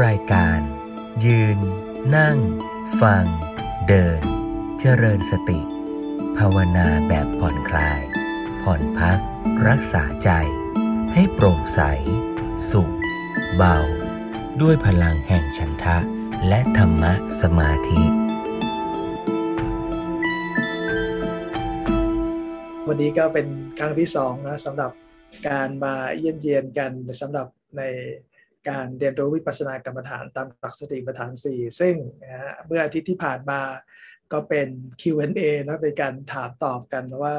รายการ ยืน นั่ง ฟัง เดิน เจริญสติ ภาวนาแบบผ่อนคลาย ผ่อนพัก รักษาใจ ให้โปร่งใส สุข เบา ด้วยพลังแห่งฉันทะ และธรรมะสมาธิ วันนี้ก็เป็นครั้งที่สองนะสำหรับการมาเยี่ยมเยียนกันสำหรับใน การเรียนรู้วิปัสสนากรรมฐานตามหลักสติปัฏฐาน 4 ซึ่งนะเมื่ออาทิตย์ที่ผ่านมาก็เป็น Q&A นะเป็นการถามตอบกันว่า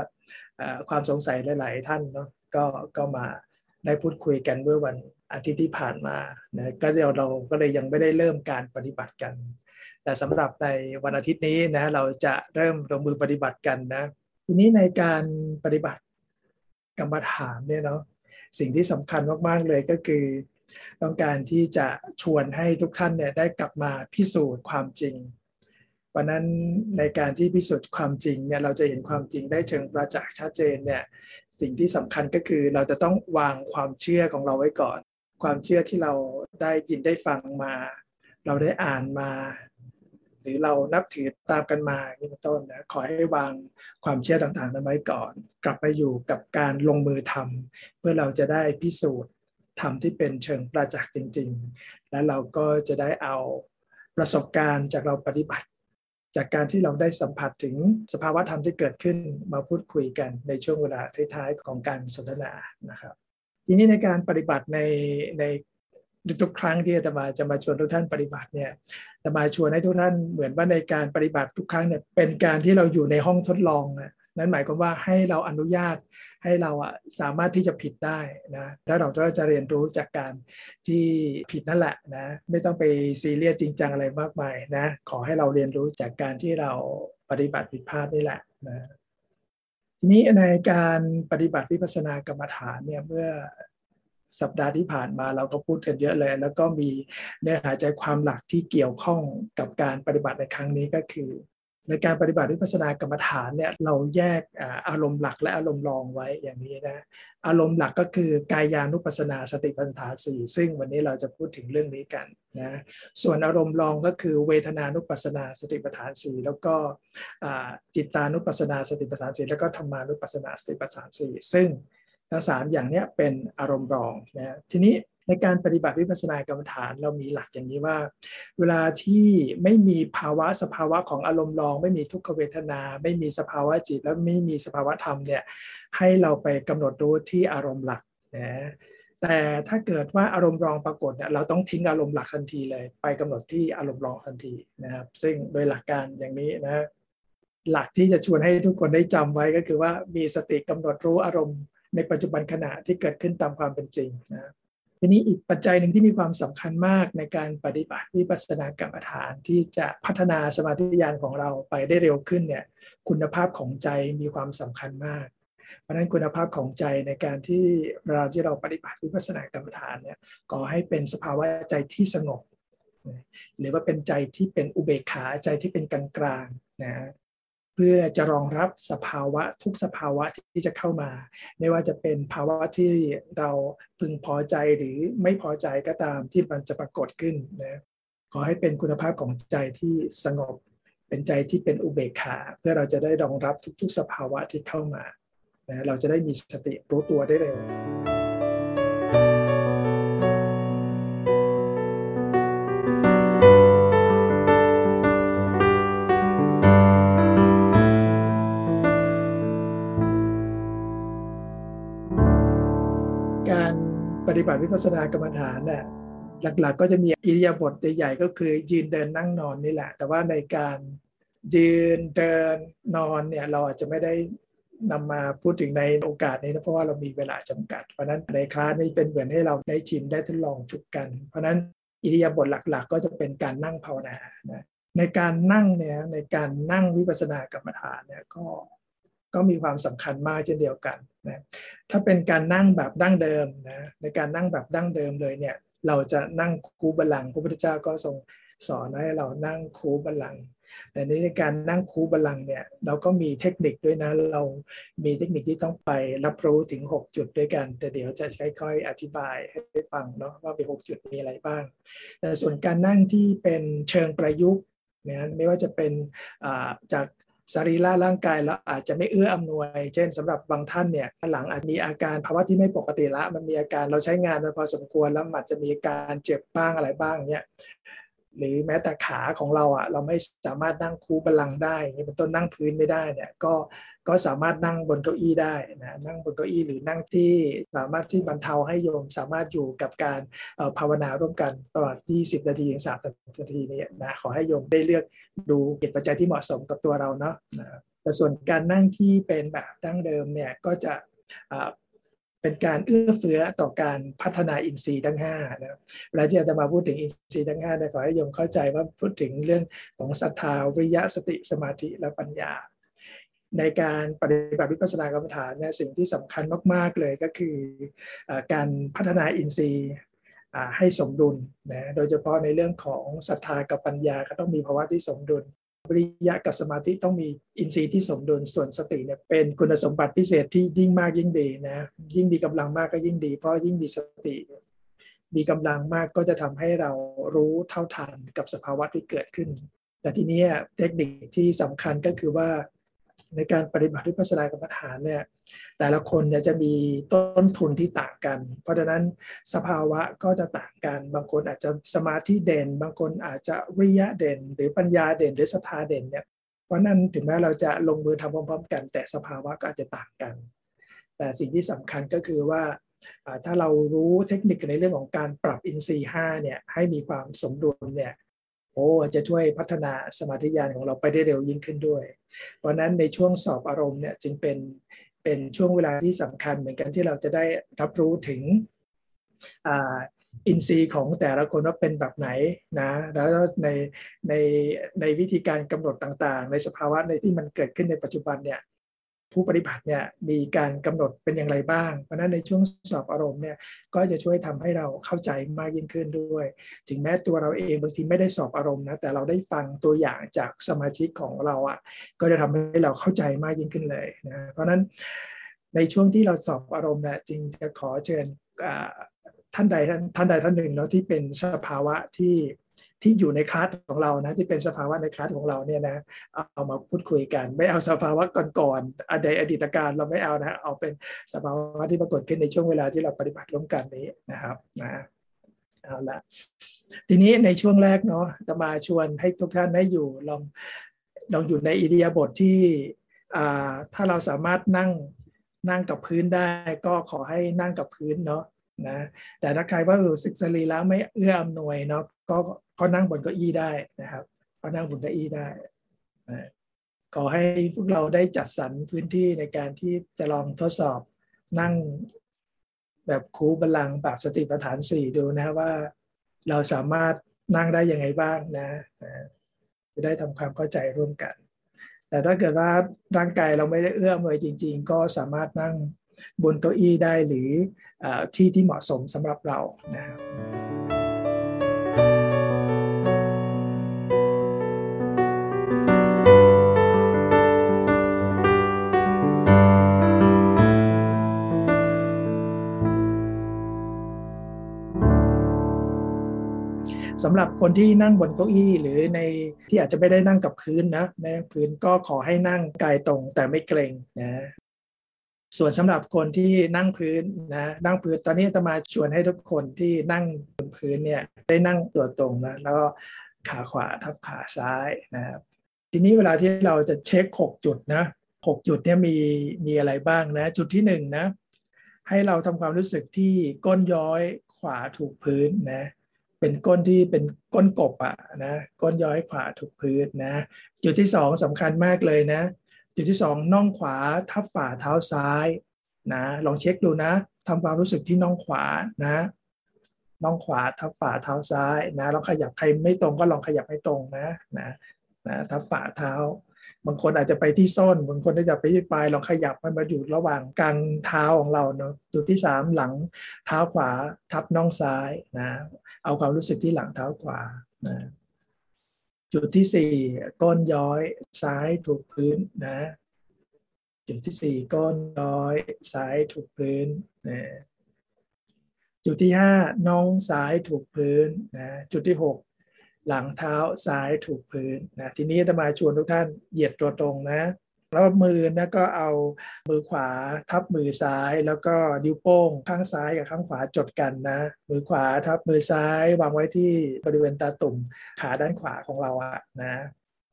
ความสงสัยหลาย ๆ ท่านเนาะก็ก็มาได้พูดคุยกันเมื่อวันอาทิตย์ที่ผ่านมานะก็เดี๋ยวเราก็เลยยังไม่ได้เริ่มการปฏิบัติกัน แต่สำหรับในวันอาทิตย์นี้นะเราจะเริ่มลงมือปฏิบัติกันนะทีนี้ในการปฏิบัติกรรมฐานเนี่ยเนาะสิ่งที่สำคัญมาก ๆ เลยก็คือ ต้องการที่จะชวนให้ทุกท่านเนี่ยได้กลับมาพิสูจน์ความจริงวันนั้นในการที่พิสูจน์ความจริงเนี่ยเราจะเห็นความจริงได้เชิงประจักษ์ชัดเจนเนี่ยสิ่งที่สำคัญก็คือเราจะต้องวางความเชื่อของเราไว้ก่อน ความเชื่อที่เราได้ยินได้ฟังมา เราได้อ่านมา หรือเรานับถือตามกันมานี่เป็นต้นนะขอให้วางความเชื่อต่างๆนั้นไว้ก่อน กลับไปอยู่กับการลงมือทำเพื่อเราจะได้พิสูจน์ ทำที่เป็นเชิงประจักษ์จริง ๆ และเราก็จะได้เอาประสบการณ์จากเราปฏิบัติ จากการที่เราได้สัมผัสถึงสภาวะธรรมที่เกิดขึ้นมาพูดคุยกันในช่วงเวลาท้ายๆของการสนทนานะครับ ทีนี้ในการปฏิบัติในในทุกครั้งที่อาตมาจะมาชวนทุกท่านปฏิบัติเนี่ยอาตมาชวนให้ทุกท่านเหมือนว่าในการปฏิบัติทุกครั้งเนี่ยเป็นการที่เราอยู่ในห้องทดลองนะ นั่นหมายความว่าให้เราอนุญาตให้เราอะสามารถที่จะผิดได้นะแล้วเราก็จะเรียนรู้จากการที่ผิดนั่นแหละนะไม่ต้องไปซีเรียสจริงจังอะไรมากมายนะขอให้เราเรียนรู้จากการที่เราปฏิบัติผิดพลาดนี่แหละนะทีนี้ในการปฏิบัติวิปัสสนากรรมฐานเนี่ยเมื่อสัปดาห์ที่ผ่านมาเราก็พูดกันเยอะเลย แล้วก็มีเนื้อหาใจความหลักที่เกี่ยวข้องกับการปฏิบัติในครั้งนี้ก็คือ ในการปฏิบัติวิปัสสนากรรมฐานเนี่ยเราแยกอารมณ์หลักและอารมณ์รองไว้อย่างนี้นะอารมณ์หลักก็คือกายานุปัสสนาสติปัฏฐานสี่ซึ่งวันนี้เราจะพูดถึงเรื่องนี้กันนะส่วนอารมณ์รองก็คือเวทนานุปัสสนาสติปัฏฐานสี่แล้วก็จิตานุปัสสนาสติปัฏฐานสี่แล้วก็ธรรมานุปัสสนาสติปัฏฐานสี่ซึ่งทั้งสามอย่างนี้เป็นอารมณ์รองนะทีนี้ ในการปฏิบัติวิปัสสนากรรมฐานเรามีหลักอย่างนี้ว่า เวลาที่ไม่มีภาวะสภาวะของอารมณ์รอง ไม่มีทุกขเวทนา ไม่มีสภาวะจิต แล้วไม่มีสภาวะธรรมเนี่ยให้เราไปกำหนดดูที่อารมณ์หลักนะแต่ถ้าเกิดว่าอารมณ์รองปรากฏเนี่ยเราต้องทิ้งอารมณ์หลักทันทีเลย ไปกำหนดที่อารมณ์รองทันทีนะครับ ซึ่งโดยหลักการอย่างนี้นะหลักที่จะชวนให้ทุกคนได้จำไว้ก็คือว่ามีสติกำหนดรู้อารมณ์ในปัจจุบันขณะที่เกิดขึ้นตามความเป็นจริงนะ ทีนี้อีกปัจจัยหนึ่งที่มีความสำคัญมากในการปฏิบัติวิปัสสนากรรมฐานที่จะพัฒนาสมาธิญาณของเราไปได้เร็วขึ้นเนี่ยคุณภาพของใจมีความสำคัญมาก เพราะนั้นคุณภาพของใจในการที่เราที่เราปฏิบัติวิปัสสนากรรมฐานเนี่ยก็ให้เป็นสภาวะใจที่สงบหรือว่าเป็นใจที่เป็นอุเบกขาใจที่เป็นกลางกลางนะ เพื่อจะรองรับสภาวะทุกสภาวะที่จะเข้ามา ไม่ว่าจะเป็นภาวะที่เราพึงพอใจหรือไม่พอใจก็ตามที่มันจะปรากฏขึ้นนะขอให้เป็นคุณภาพของใจที่สงบเป็นใจที่เป็นอุเบกขา เพื่อเราจะได้รองรับทุก ๆ สภาวะที่เข้ามานะเราจะได้มีสติรู้ตัวได้เร็ว ฏิบัติวิปัสสนากรรมฐานเนี่ยหลักๆ ก็จะมีอิริยาบถใหญ่ๆก็คือยืนเดินนั่งนอนนี่แหละ แต่ว่าในการยืนเดินนอนเนี่ยเราอาจจะไม่ได้นำมาพูดถึงในโอกาสนี้นะเพราะว่าเรามีเวลาจำกัด เพราะนั้นในคลาสนี้เป็นเหมือนให้เราได้ชิมได้ทดลองฝึกกัน เพราะนั้นอิริยาบถหลักๆ ก็จะเป็นการนั่งภาวนานะในการนั่งเนี่ยในการนั่งวิปัสสนากรรมฐานเนี่ยก็ ก็มีความสำคัญมากเช่นเดียวกันนะถ้าเป็นการนั่งแบบดั้งเดิมนะในการนั่งแบบดั้งเดิมเลยเนี่ยเราจะนั่งคูบาลังพระพุทธเจ้าก็ทรงสอนให้เรานั่งคูบัลลังแต่นี้ในการนั่งคูบัลลังเนี่ยเราก็มีเทคนิคด้วยนะเรามีเทคนิคที่ต้องไปรับรู้ถึง 6 จุดด้วยกัน แต่เดี๋ยวจะค่อยๆอธิบายให้ฟังเนาะว่าเป็น6จุดมีอะไรบ้าง แต่ส่วนการนั่งที่เป็นเชิงประยุกต์นะไม่ว่าจะเป็นจาก สรีระร่างกายเราอาจจะไม่เอื้ออำนวย เช่นสำหรับบางท่านเนี่ยหลังอาจมีอาการภาวะที่ไม่ปกติละ มันมีอาการเราใช้งานมาพอสมควรแล้วอาจจะมีการเจ็บบ้างอะไรบ้างเนี่ยหรือแม้แต่ขาของเราอะเราไม่สามารถนั่งคูบาลังได้อย่างนี้เป็นต้นนั่งพื้นไม่ได้เนี่ยก็ ก็สามารถนั่งบนเก้าอี้ได้นะนั่งบนเก้าอี้หรือนั่งที่สามารถที่บรรเทาให้โยมสามารถอยู่กับการภาวนาร่วมกันตลอด 20 นาทีถึง 30 นาทีนี้นะขอให้โยมได้เลือกดูเหตุปัจจัยที่เหมาะสมกับตัวเราเนาะนะแต่ส่วนการนั่งที่เป็นแบบดั้งเดิมเนี่ยก็จะเป็นการเอื้อเฟื้อต่อการพัฒนาอินทรีย์ทั้งห้านะเวลาที่อาจารย์มาพูดถึงอินทรีย์ทั้งห้าเนี่ยขอให้โยมเข้าใจว่าพูดถึงเรื่องของศรัทธาวิยะสติสมาธิและปัญญา ในการปฏิบัติวิปัสสนากรรมฐานเนี่ยสิ่งที่สำคัญมาก ๆ เลยก็คือการพัฒนาอินทรีย์ให้สมดุลนะโดยเฉพาะในเรื่องของศรัทธากับปัญญาก็ต้องมีภาวะที่สมดุลวิริยะกับสมาธิต้องมีอินทรีย์ที่สมดุลส่วนสติเนี่ยเป็นคุณสมบัติพิเศษที่ยิ่งมากยิ่งดีนะยิ่งมีกำลังมากก็ยิ่งดี เพราะยิ่งมีสติ มีกำลังมากก็จะทำให้เรารู้เท่าทันกับสภาวะที่เกิดขึ้น แต่ทีนี้เทคนิคที่สำคัญก็คือว่า ในการปฏิบัติวิปัสสนากรรมฐานเนี่ยแต่ละคนเนี่ยจะมีต้นทุนที่ต่างกัน เพราะฉะนั้นสภาวะก็จะต่างกัน บางคนอาจจะสมาธิเด่น บางคนอาจจะวิยะเด่น หรือปัญญาเด่น หรือศรัทธาเด่นเนี่ยเพราะนั้นถึงแม้เราจะลงมือทำพร้อม ๆ กัน แต่สภาวะก็อาจจะต่างกัน แต่สิ่งที่สำคัญก็คือว่าถ้าเรารู้เทคนิคในเรื่องของการปรับอินทรีย์5เนี่ยให้มีความสมดุลเนี่ย โอ้จะช่วยพัฒนาสมาธิญาณของเราไปได้เร็วยิ่งขึ้นด้วย เพราะนั้นในช่วงสอบอารมณ์เนี่ยจึงเป็นเป็นช่วงเวลาที่สำคัญเหมือนกันที่เราจะได้รับรู้ถึงอินทรีย์ของแต่ละคนว่าเป็นแบบไหนนะแล้วในในในวิธีการกำหนดต่างๆ ในสภาวะในที่มันเกิดขึ้นในปัจจุบันเนี่ย ผู้ปฏิบัติเนี่ยมีการกำหนดเป็นอย่างไรบ้าง เพราะนั้นในช่วงสอบอารมณ์เนี่ยก็จะช่วยทำให้เราเข้าใจมากยิ่งขึ้นด้วย ถึงแม้ตัวเราเองบางทีไม่ได้สอบอารมณ์นะแต่เราได้ฟังตัวอย่างจากสมาชิกของเราอะก็จะทำให้เราเข้าใจมากยิ่งขึ้นเลยนะเพราะนั้นในช่วงที่เราสอบอารมณ์เนี่ยจึงจะขอเชิญท่านใดท่านท่านใดท่านหนึ่งเนาะที่เป็นสภาวะที่ ที่อยู่ในคลาสของเรานะที่เป็นสภาวะในคลาสของเราเนี่ยนะเอามาพูดคุยกัน ไม่เอาสภาวะก่อนๆอดีตอดีตการเราไม่เอานะเอาเป็นสภาวะที่ปรากฏขึ้นในช่วงเวลาที่เราปฏิบัติร่วมกันนี้นะครับนะเอาละทีนี้ในช่วงแรกเนาะจะมาชวนให้ทุกท่านได้อยู่ลองลองอยู่ในอิริยาบถทที่ถ้าเราสามารถนั่งนั่งกับพื้นได้ก็ขอให้นั่งกับพื้นเนาะ นะแต่ถ้าใครว่ารู้สึกสรีระไม่เอื้ออำนวยเนาะก็ก็นั่งบนเก้าอี้ได้นะครับก็นั่งบนเก้าอี้ได้นะขอให้พวกเราได้จัดสรรพื้นที่ในการที่จะลองทดสอบนั่งแบบคูบาลังแบบสติปัฏฐานสี่ดูนะว่า เราสามารถนั่งได้ยังไงบ้างนะจะได้ทำความเข้าใจร่วมกัน แต่ถ้าเกิดว่าร่างกายเราไม่ได้เอื้อมเลยจริง ๆ ก็สามารถนั่ง บนเก้าอี้ได้หรืออที่ที่เหมาะสมสำหรับเรานะครับสำหรับคนที่นั่งบนเก้าอี้หรือในที่อาจจะไม่ได้นั่งกับพื้นนะในพื้นก็ขอให้นั่งกายตรงแต่ไม่เกรงนะ ส่วนสำหรับคนที่นั่งพื้นนะนั่งพื้นตอนนี้จะมาชวนให้ทุกคนที่นั่งบนพื้นเนี่ยได้นั่งตัวตรงนะแล้วก็ขาขวาทับขาซ้ายนะครับทีนี้เวลาที่เราจะเช็ค 6 จุดนะ6จุดเนี่ยมีมีอะไรบ้างนะจุดที่1นนะให้เราทำความรู้สึกที่ก้นย้อยขวาถูกพื้นนะเป็นก้นที่เป็นก้นกบอะนะก้นย้อยขวาถูกพื้นนะจุดที่สองสำคัญมากเลยนะ จุดที่สองน่องขวาทับฝ่าเท้าซ้ายนะลองเช็คดูนะทำความรู้สึกที่น่องขวานะน่องขวาทับฝ่าเท้าซ้ายนะแลองขยับใครไม่ตรงก็ลองขยับให้ตรงนะนะนะทับฝ่าเท้า บางคนอาจจะไปที่ส้นบางคนอาจจะไปที่ปลายลองขยับมันมาอยู่ระหว่างกลางเท้าของเราเนาะจุดที่สามหลังเท้าขวาทับน่องซ้ายนะเอาความรู้สึกที่หลังเท้าขวานะ จุดที่สี่ก้นย้อยซ้ายถูกพื้นนะ จุดที่สี่ก้นย้อยซ้ายถูกพื้นนะจุดที่ห้าน่องซ้ายถูกพื้นนะจุดที่หกหลังเท้าซ้ายถูกพื้นนะทีนี้จะมาชวนทุกท่านเหยียดตัวตรงนะ แล้วมือนะก็เอามือขวาทับมือซ้าย แล้วก็นิ้วโป้งข้างซ้ายกับข้างขวาจดกันนะ มือขวาทับมือซ้ายวางไว้ที่บริเวณตาตุ่มขาด้านขวาของเราอะนะ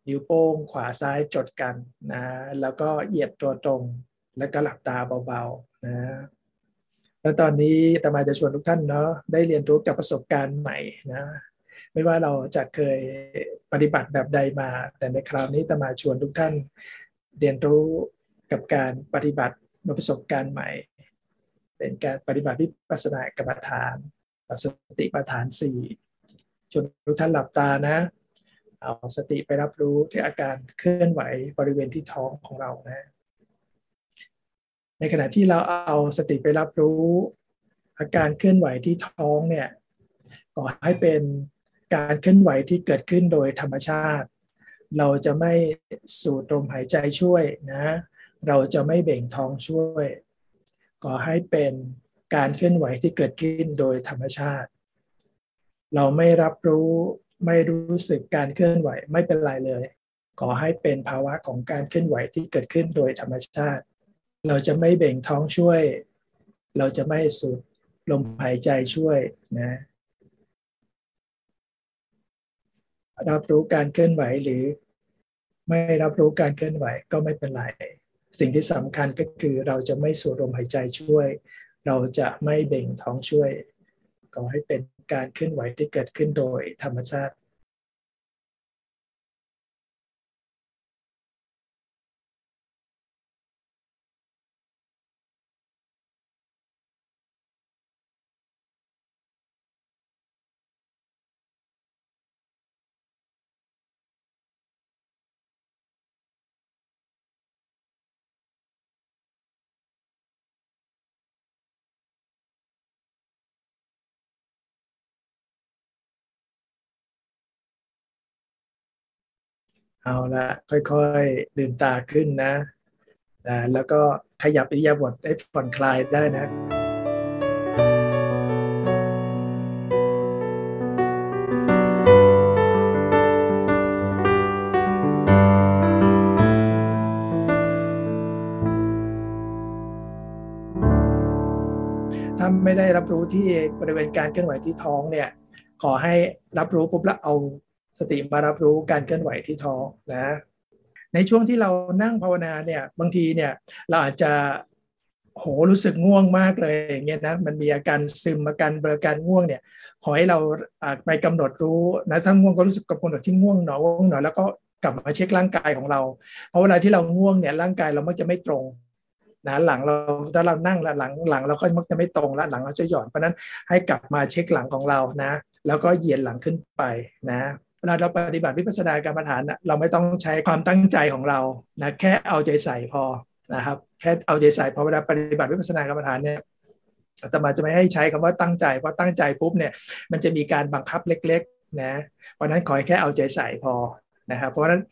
นิ้วโป้งขวาซ้ายจดกันนะแล้วก็เหยียดตัวตรง แล้วก็หลับตาเบาๆนะแล้วตอนนี้ตมาจะชวนทุกท่านเนาะได้เรียนรู้กับประสบการณ์ใหม่นะไม่ว่าเราจะเคยปฏิบัติแบบใดมา แต่ในคราวนี้ตมาชวนทุกท่าน เรียนรู้กับการปฏิบัติประสบการณ์ใหม่ เป็นการปฏิบัติวิปัสสนากรรมฐานสติปัฏฐานสี่ชวนทุกท่านหลับตานะ เอาสติไปรับรู้ที่อาการเคลื่อนไหวบริเวณที่ท้องของเรานะ ในขณะที่เราเอาสติไปรับรู้ อาการเคลื่อนไหวที่ท้องเนี่ยก็ให้เป็นการเคลื่อนไหวที่เกิดขึ้นโดยธรรมชาติ เราจะไม่สูดลมหายใจช่วยนะ เราจะไม่เบ่งท้องช่วย ก็ให้เป็นการเคลื่อนไหวที่เกิดขึ้นโดยธรรมชาติ เราไม่รับรู้ไม่รู้สึกการเคลื่อนไหวไม่เป็นไรเลย ขอให้เป็นภาวะของการเคลื่อนไหวที่เกิดขึ้นโดยธรรมชาติ เราจะไม่เบ่งท้องช่วย เราจะไม่สูดลมหายใจช่วยนะ รับรู้การเคลื่อนไหวหรือ ไม่รับรู้การเคลื่อนไหวก็ไม่เป็นไร สิ่งที่สำคัญก็คือเราจะไม่สูดลมหายใจช่วย เราจะไม่เบ่งท้องช่วย ก็ให้เป็นการเคลื่อนไหวที่เกิดขึ้นโดยธรรมชาติ เอาละค่อยๆลืมตาขึ้นนะนะแล้วก็ขยับอิริยาบถให้ผ่อนคลายได้นะถ้าไม่ได้รับรู้ที่บริเวณการเคลื่อนไหวที่ท้องเนี่ย ขอให้รับรู้ปุ๊บแล้วเอา สติมารับรู้การเคลื่อนไหวที่ท้องนะ ในช่วงที่เรานั่งภาวนาเนี่ยบางทีเนี่ยเราอาจจะโหรู้สึกง่วงมากเลยอย่างเงี้ยนะมันมีอาการซึมอาการเบลอการง่วงเนี่ยขอให้เราไปกำหนดรู้นะถ้าง่วงก็รู้สึกกำหนดที่ง่วงหนอง่วงหนอแล้วก็กลับมาเช็คร่างกายของเรา เพราะเวลาที่เราง่วงเนี่ยร่างกายเรามักจะไม่ตรงนะหลังเราถ้าเรานั่งแล้วหลังหลังเราก็มักจะไม่ตรงแล้วหลังเราจะหย่อนเพราะนั้นให้กลับมาเช็คหลังของเรานะ แล้วก็เหยียดหลังขึ้นไปนะ เวลาเราปฏิบัติวิปัสสนากรรมฐานเราไม่ต้องใช้ความตั้งใจของเรานะแค่เอาใจใส่พอนะครับ แค่เอาใจใส่พอเวลาปฏิบัติวิปัสสนากรรมฐานเนี่ยอาตมาจะไม่ให้ใช้คำว่าตั้งใจเพราะตั้งใจปุ๊บเนี่ยมันจะมีการบังคับเล็กๆนะเพราะนั้นขอแค่เอาใจใส่พอนะครับเพราะฉะนั้น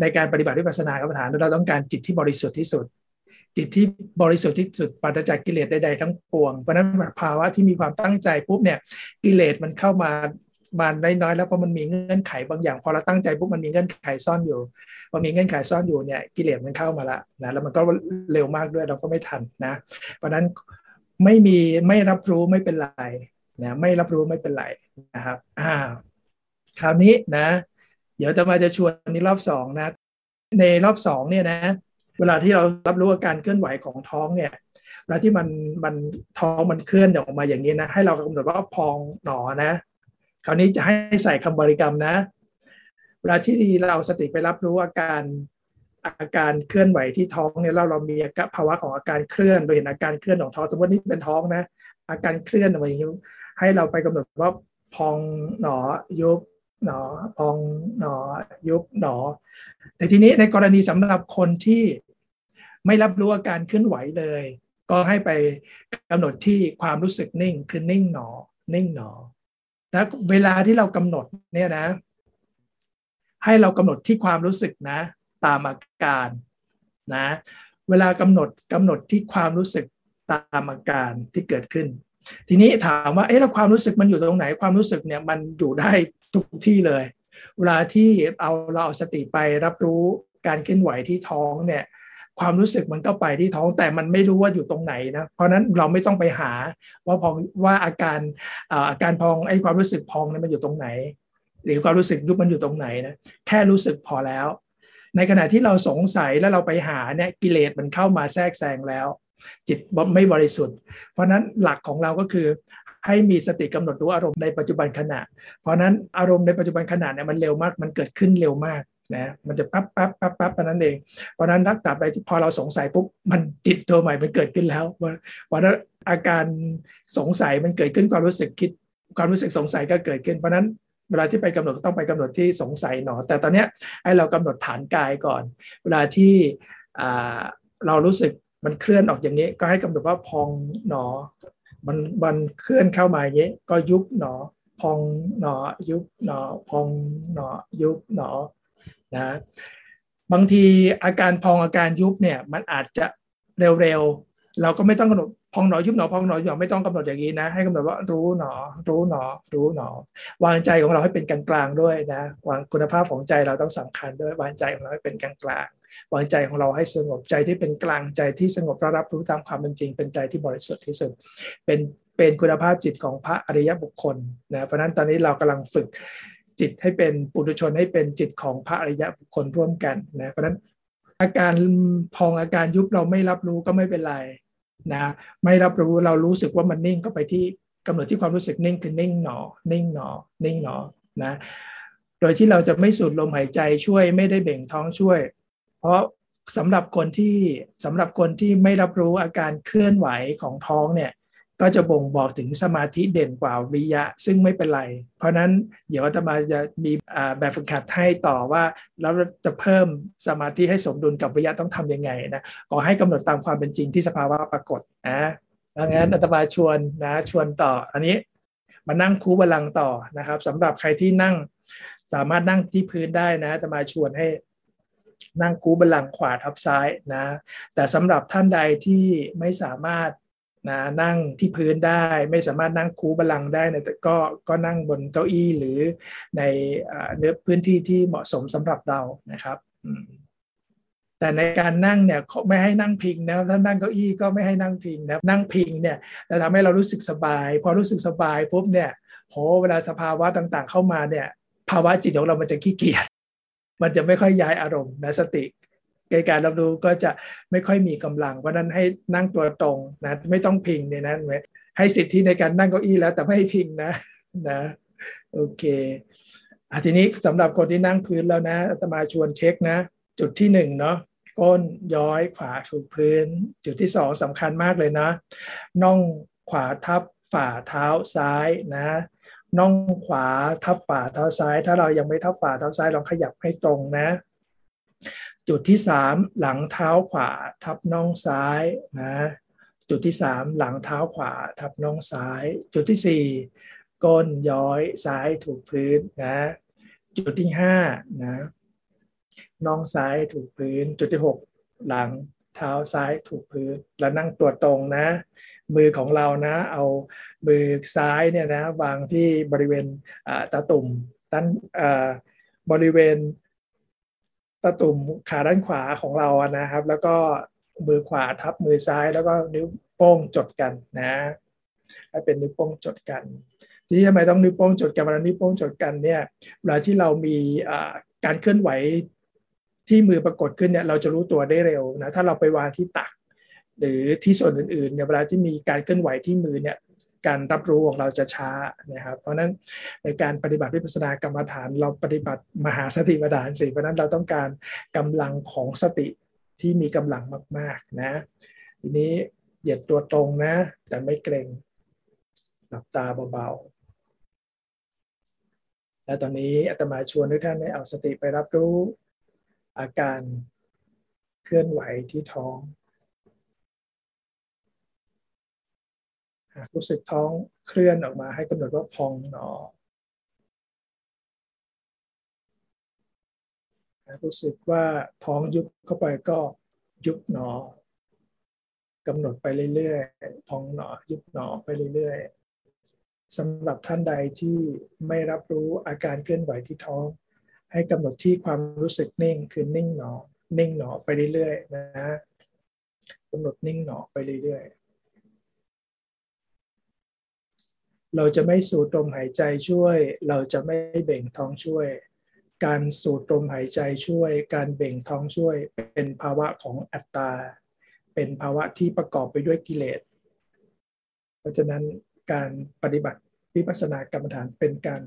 ในการปฏิบัติวิปัสสนากรรมฐานเราต้องการจิตที่บริสุทธิ์ที่สุด จิตที่บริสุทธิ์ที่สุดปราศจากกิเลสใดๆทั้งปวงเพราะนั้นภาวะที่มีความตั้งใจปุ๊บเนี่ยกิเลสมันเข้ามา มานน้อยๆแล้วเพราะมันมีเงื่อนไขบางอย่าง พอเราตั้งใจปุ๊บมันมีเงื่อนไขซ่อนอยู่พอมีเงื่อนไขซ่อนอยู่เนี่ยกิเลสมันเข้ามาละนะแล้วมันก็เร็วมากด้วยเราก็ไม่ทันนะ เพราะนั้นไม่มีไม่รับรู้ไม่เป็นไรนะไม่รับรู้ไม่เป็นไรนะครับอ่าคราวนี้นะ เดี๋ยวจะมาจะชวนในรอบสองนะ ในรอบสองเนี่ยนะ เวลาที่เรารับรู้อาการเคลื่อนไหวของท้องเนี่ยเวลาที่มันมันท้องมันเคลื่อนออกมาอย่างนี้นะ ให้เรากำหนดว่าพองหนอนะ คราวนี้จะให้ใส่คำบริกรรมนะเวลาที่เราสติไปรับรู้อาการอาการเคลื่อนไหวที่ท้องเนี่ยเราเรามีภาวะของอาการเคลื่อนโดยเห็นอาการเคลื่อนของท้องสมมตินี่เป็นท้องนะ อาการเคลื่อนอะไรอย่างนี้ให้เราไปกำหนดว่าพองหนอยุบหนอพองหนอยุบหนอ แต่ทีนี้ในกรณีสำหรับคนที่ไม่รับรู้อาการเคลื่อนไหวเลย ก็ให้ไปกำหนดที่ความรู้สึกนิ่งคือนิ่งหนอ นิ่งหนอ นะเวลาที่เรากำหนดเนี่ยนะ ให้เรากำหนดที่ความรู้สึกนะ ตามอาการนะ เวลากำหนดกำหนดที่ความรู้สึกตามอาการที่เกิดขึ้น ทีนี้ถามว่าเอ๊ะแล้วความรู้สึกมันอยู่ตรงไหนความรู้สึกเนี่ยมันอยู่ได้ทุกที่เลย เวลาที่เอาเราเอาสติไปรับรู้การเคลื่อนไหวที่ท้องเนี่ย ความรู้สึกมันก็ไปที่ท้องแต่มันไม่รู้ว่าอยู่ตรงไหนนะเพราะนั้นเราไม่ต้องไปหาว่าพองว่าอาการอาการพองไอ้ความรู้สึกพองนี่ยมันอยู่ตรงไหน หรือความรู้สึกยุบมันอยู่ตรงไหนนะแค่รู้สึกพอแล้ว ในขณะที่เราสงสัยแล้วเราไปหาเนี่ยกิเลสมันเข้ามาแทรกแซงแล้ว จิตไม่บริสุทธิ์ เพราะนั้นหลักของเราก็คือให้มีสติกำหนดรู้อารมณ์ในปัจจุบันขณะ เพราะนั้นอารมณ์ในปัจจุบันขณะเนี่ยมันเร็วมาก มันเกิดขึ้นเร็วมาก นะมันจะปั๊บปั๊บปั๊บปั๊บนั้นเองเพราะนั้นรักตับใดที่พอเราสงสัยปุ๊บมันจิตตัวใหม่มันเกิดขึ้นแล้วว่านั้นอาการสงสัยมันเกิดขึ้นความรู้สึกคิด ความรู้สึกสงสัยก็เกิดขึ้นเพราะนั้นเวลาที่ไปกำหนดต้องไปกำหนดที่สงสัยหนอ แต่ตอนนี้ให้เรากำหนดฐานกายก่อน เวลาที่เรารู้สึกมันเคลื่อนออกอย่างนี้ ก็ให้กำหนดว่าพองหนอ มันมันเคลื่อนเข้ามาอย่างนี้ก็ยุบหนอ พองหนอยุบหนอ พองหนอยุบหนอ นะบางทีอาการพองอาการยุบเนี่ยมันอาจจะเร็วๆ เราก็ไม่ต้องกำหนดพองหนอยุบหนอพองหนอยุบไม่ต้องกำหนดอย่างนี้นะ ให้กำหนดว่ารู้หนอ รู้หนอ รู้หนอ วางใจของเราให้เป็นกลางๆด้วยนะวางคุณภาพของใจเราต้องสำคัญด้วยวางใจของเราให้เป็นกลางๆวางใจของเราให้สงบใจที่เป็นกลางใจที่สงบรับรู้ตามความเป็นจริง เป็นใจที่บริสุทธิ์ที่สุดเป็นเป็นคุณภาพจิตของพระอริยบุคคลนะเพราะนั้นตอนนี้เรากำลังฝึก จิตให้เป็นปุถุชนให้เป็นจิตของพระอริยบุคคลร่วมกันนะเพราะนั้นอาการพองอาการยุบเราไม่รับรู้ก็ไม่เป็นไรนะไม่รับรู้เรารู้สึกว่ามันนิ่งก็ไปที่กำหนดที่ความรู้สึกนิ่งคือนิ่งหนอ นิ่งหนอ นิ่งหนอนะโดยที่เราจะไม่สูดลมหายใจช่วยไม่ได้เบ่งท้องช่วย เพราะสำหรับคนที่สำหรับคนที่ไม่รับรู้อาการเคลื่อนไหวของท้องเนี่ย ก็จะบ่งบอกถึงสมาธิเด่นกว่าวิยะ ซึ่งไม่เป็นไร เพราะนั้นเดี๋ยวอาตมาจะมีแบบฝึกหัดให้ต่อว่าแล้วจะเพิ่มสมาธิให้สมดุลกับวิยะต้องทํำยังไงนะขอให้กำหนดตามความเป็นจริงที่สภาวะปรากฏนะดังนั้นอาตมาชวนนะชวนต่ออันนี้มานั่งคูบาลังต่อนะครับสำหรับใครที่นั่งสามารถนั่งที่พื้นได้นะอาตมาชวนให้นั่งคูบาลังขวาทับซ้ายนะ แต่สำหรับท่านใดที่ไม่สามารถ นะนั่งที่พื้นได้ไม่สามารถนั่งคูบาลังได้นะแต่ก็ก็นั่งบนเก้าอี้หรือในเนื้อพื้นที่ที่เหมาะสมสำหรับเรานะครับแต่ในการนั่งเนี่ยไม่ให้นั่งพิงนะถ้านั่งเก้าอี้ก็ไม่ให้นั่งพิงนะนั่งพิงเนี่ยจะทำให้เรารู้สึกสบาย พอรู้สึกสบายปุ๊บเนี่ยโหเวลาสภาวะต่างๆ เข้ามาเนี่ยภาวะจิตของเรามันจะขี้เกียจมันจะไม่ค่อยย้ายอารมณ์นะสติ การรับรู้ก็จะไม่ค่อยมีกำลัง เพราะนั้นให้นั่งตัวตรงนะไม่ต้องพิงเนี่ยนะให้สิทธิในการนั่งเก้าอี้แล้วแต่ไม่ให้พิงนะนะโอเคอทีนี้สำหรับคนที่นั่งพื้นแล้วนะอาตมาชวนเช็คนะ จุดที่หนึ่งเนาะก้นย้อยขวาถูกพื้น จุดที่สองสำคัญมากเลยนะน่องขวาทับฝ่าเท้าซ้ายนะน่องขวาทับฝ่าเท้าซ้าย ถ้าเรายังไม่ทับฝ่าเท้าซ้ายลองขยับให้ตรงนะ จุดที่สามหลังเท้าขวาทับน่องซ้ายนะจุดที่สามหลังเท้าขวาทับน่องซ้าย จุดที่สี่ก้นย้อยซ้ายถูกพื้นนะจุดที่ห้านะน่องซ้ายถูกพื้น จุดที่หกหลังเท้าซ้ายถูกพื้น แล้วนั่งตัวตรงนะ มือของเรานะ เอามือซ้ายเนี่ยนะวางที่บริเวณตาตุ่มด้านบริเวณ ตะตุ่มขาด้านขวาของเรานะครับ แล้วก็มือขวาทับมือซ้าย แล้วก็นิ้วโป้งจดกันนะให้เป็นนิ้วโป้งจดกันที่ทำไมต้องนิ้วโป้งจดกันเวลานิ้วโป้งจดกันเนี่ยเวลาที่เรามีการเคลื่อนไหวที่มือปรากฏขึ้นเนี่ยเราจะรู้ตัวได้เร็วนะถ้าเราไปวางที่ตัก หรือที่ส่วนอื่นๆเนี่ยเวลาที่มีการเคลื่อนไหวที่มือเนี่ย การรับรู้ของเราจะช้านะครับ เพราะนั้นในการปฏิบัติวิปัสสนากรรมฐาน เราปฏิบัติมหาสติปัฏฐานสี่เพราะนั้นเราต้องการกำลังของสติที่มีกำลังมาก ๆนะ ทีนี้เหยียดตัวตรงนะ แต่ไม่เกรงหลับตาเบาๆและตอนนี้อาตมาชวนทุกท่านให้เอาสติไปรับรู้อาการเคลื่อนไหวที่ท้องหาก รู้สึกท้องเคลื่อนออกมาให้กำหนดว่าพองหนอ รู้สึกว่าท้องยุบเข้าไปก็ยุบหนอกำหนดไปเรื่อยๆ พองหนอยุบหนอไปเรื่อยๆสำหรับท่านใดที่ไม่รับรู้อาการเคลื่อนไหวที่ท้อง ให้กำหนดที่ความรู้สึกนิ่งคือนิ่งหนอ นิ่งหนอไปเรื่อยๆนะกำหนดนิ่งหนอไปเรื่อยๆ เราจะไม่สูดลมหายใจช่วย เราจะไม่เบ่งท้องช่วย การสูดลมหายใจช่วย การเบ่งท้องช่วย เป็นภาวะของอัตตา เป็นภาวะที่ประกอบไปด้วยกิเลส เพราะฉะนั้นการปฏิบัติวิปัสสนากรรมฐานเป็นการ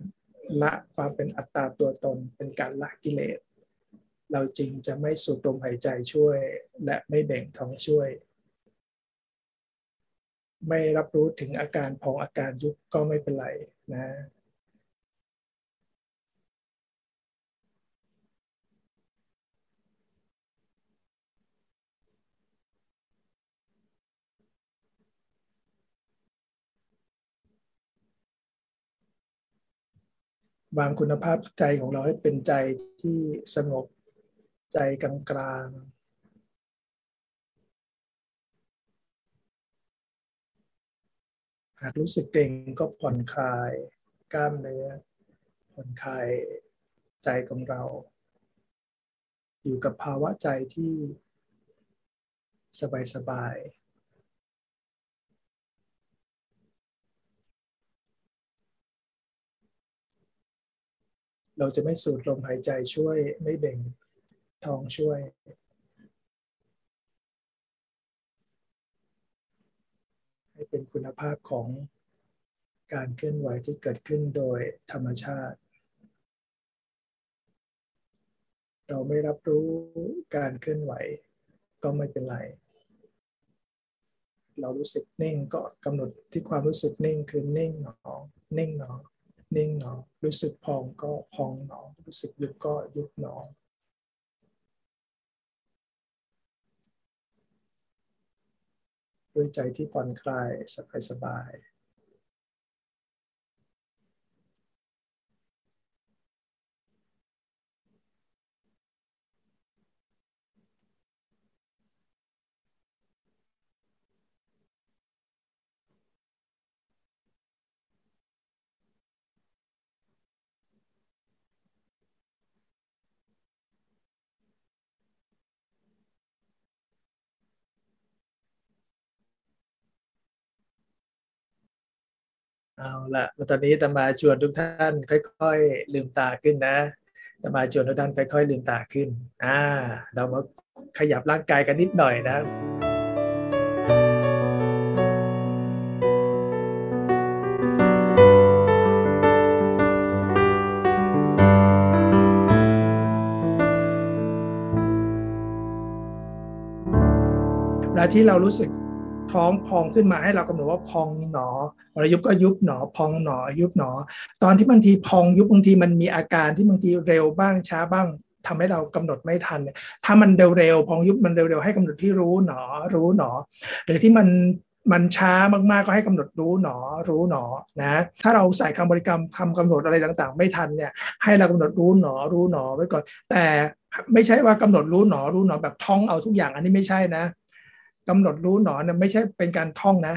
ละความเป็นอัตตาตัวตน เป็นการละกิเลส เราจริงจะไม่สูดลมหายใจช่วย และไม่แบ่งท้องช่วย ไม่รับรู้ถึงอาการพองอาการยุบก็ไม่เป็นไรนะวางคุณภาพใจของเราให้เป็นใจที่สงบใจกลางกากรู้สึกเกร็งก็ผ่อนคลายกล้ามเนื้อ ผ่อนคลายใจของเรา อยู่กับภาวะใจที่สบายๆเราจะไม่สูดลมหายใจช่วยไม่เบ่งท้องช่วย เป็นคุณภาพของการเคลื่อนไหวที่เกิดขึ้นโดยธรรมชาติ เราไม่รับรู้การเคลื่อนไหวก็ไม่เป็นไร เรารู้สึกนิ่งก็กำหนดที่ความรู้สึกนิ่งคือนิ่งหนอ นิ่งหนอ นิ่งหนอ รู้สึกพองก็พองหนอ รู้สึกยุบก็ยุบหนอ ด้วยใจที่ผ่อนคลายสบายสบาย เอาละตอนนี้ตมาชวนทุกท่านค่อยๆ ลืมตาขึ้นนะตมาชวนทุกท่านค่อยๆ ลืมตาขึ้น อ่า เรามาขยับร่างกายกันนิดหน่อยนะเวลาที่เรารู้สึก ท้องพองขึ้นมาให้เรากำหนดว่าพองหนอพอยุบก็ยุบหนอ พองหนอยุบหนอ ตอนที่บางทีพองยุบบางทีมันมีอาการที่บางทีเร็วบ้างช้าบ้างทำให้เรากำหนดไม่ทัน ถ้ามันเร็วๆพองยุบมันเร็วๆให้กำหนดที่รู้หนอรู้หนอ หรือที่มันมันช้ามากๆก็ให้กำหนดรู้หนอรู้หนอนะถ้าเราใส่คำบริกรรมคำกำหนดอะไรต่างๆ ไม่ทันเนี่ยให้เรากำหนดรู้หนอรู้หนอไว้ก่อน แต่ไม่ใช่ว่ากำหนดรู้หนอรู้หนอแบบท่องเอาทุกอย่างอันนี้ไม่ใช่นะ กำหนดรู้หนอนไม่ใช่เป็นการท่องนะ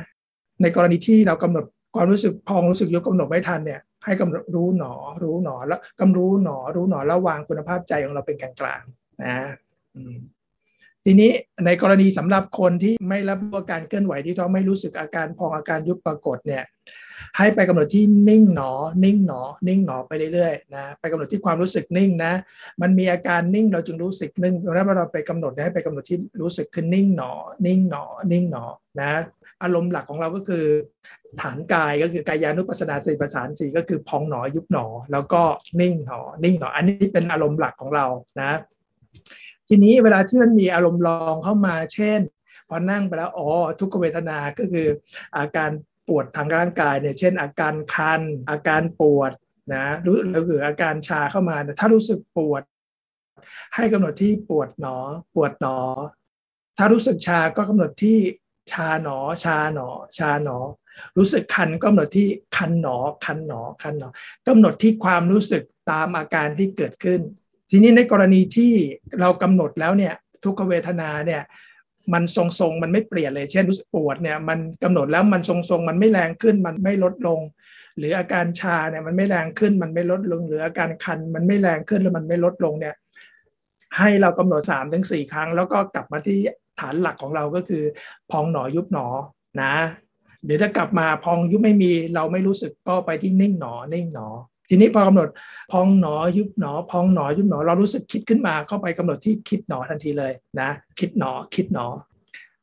ในกรณีที่เรากำหนดความรู้สึกพองรู้สึกยกกำหนดไม่ทันเนี่ยให้กำหนดรู้หนอรู้หนอแล้วกำรู้หนอรู้หนอแล้ววางคุณภาพใจของเราเป็นกลางกลางนะ ทีนี้ในกรณีสำหรับคนที่ไม่รับรู้การเคลื่อนไหวที่ท้องไม่รู้สึกอาการพองอาการยุบปรากฏเนี่ยให้ไปกำหนดที่นิ่งหนอ นิ่งหนอ นิ่งหนอไปเรื่อยๆนะไปกำหนดที่ความรู้สึกนิ่งนะ มันมีอาการนิ่งเราจึงรู้สึกนิ่งแล้วเราไปกำหนดให้ไปกำหนดที่รู้สึกคือนิ่งหนอ นิ่งหนอ นิ่งหนอนะอารมณ์หลักของเราก็คือ ฐานกายก็คือกายานุปัสสนาสี่ประสานสี่ก็คือพองหนอยุบหนอ แล้วก็นิ่งหนอ นิ่งหนอ อันนี้เป็นอารมณ์หลักของเรานะ ทีนี้เวลาที่มันมีอารมณ์รองเข้ามา เช่น พอนั่งไปแล้วอ๋อทุกขเวทนาก็คืออาการปวดทางร่างกายเนี่ยเช่น อาการคัน อาการปวดนะหรือหรืออาการชาเข้ามาถ้ารู้สึกปวด ให้กำหนดที่ปวดหนอ ปวดหนอ ถ้ารู้สึกชาก็กำหนดที่ชาหนอ ชาหนอ ชาหนอ รู้สึกคันก็กำหนดที่คันหนอ คันหนอ คันหนอกำหนดที่ความรู้สึกตามอาการที่เกิดขึ้น ทีนี้ในกรณีที่เรากำหนดแล้วเนี่ยทุกขเวทนาเนี่ยมันทรงๆมันไม่เปลี่ยนเลย เช่นรู้สึกปวดเนี่ยมันกำหนดแล้วมันทรงๆมันไม่แรงขึ้นมันไม่ลดลง หรืออาการชาเนี่ยมันไม่แรงขึ้นมันไม่ลดลง หรืออาการคันมันไม่แรงขึ้นแล้วมันไม่ลดลงเนี่ยให้เรากำหนด3าถึงสครั้ง แล้วก็กลับมาที่ฐานหลักของเราก็คือ พองหนอยุบหนอนะ เดี๋ยวถ้ากลับมาพองยุบไม่มีเราไม่รู้สึกก็ไปที่นิ่งหนอนิ่งหนอ ทีนี้พอกำหนดพองหนอยุบหนอพองหนอยุบหนอ เรารู้สึกคิดขึ้นมาเข้าไปกำหนดที่คิดหนอทันทีเลยนะคิดหนอคิดหนอ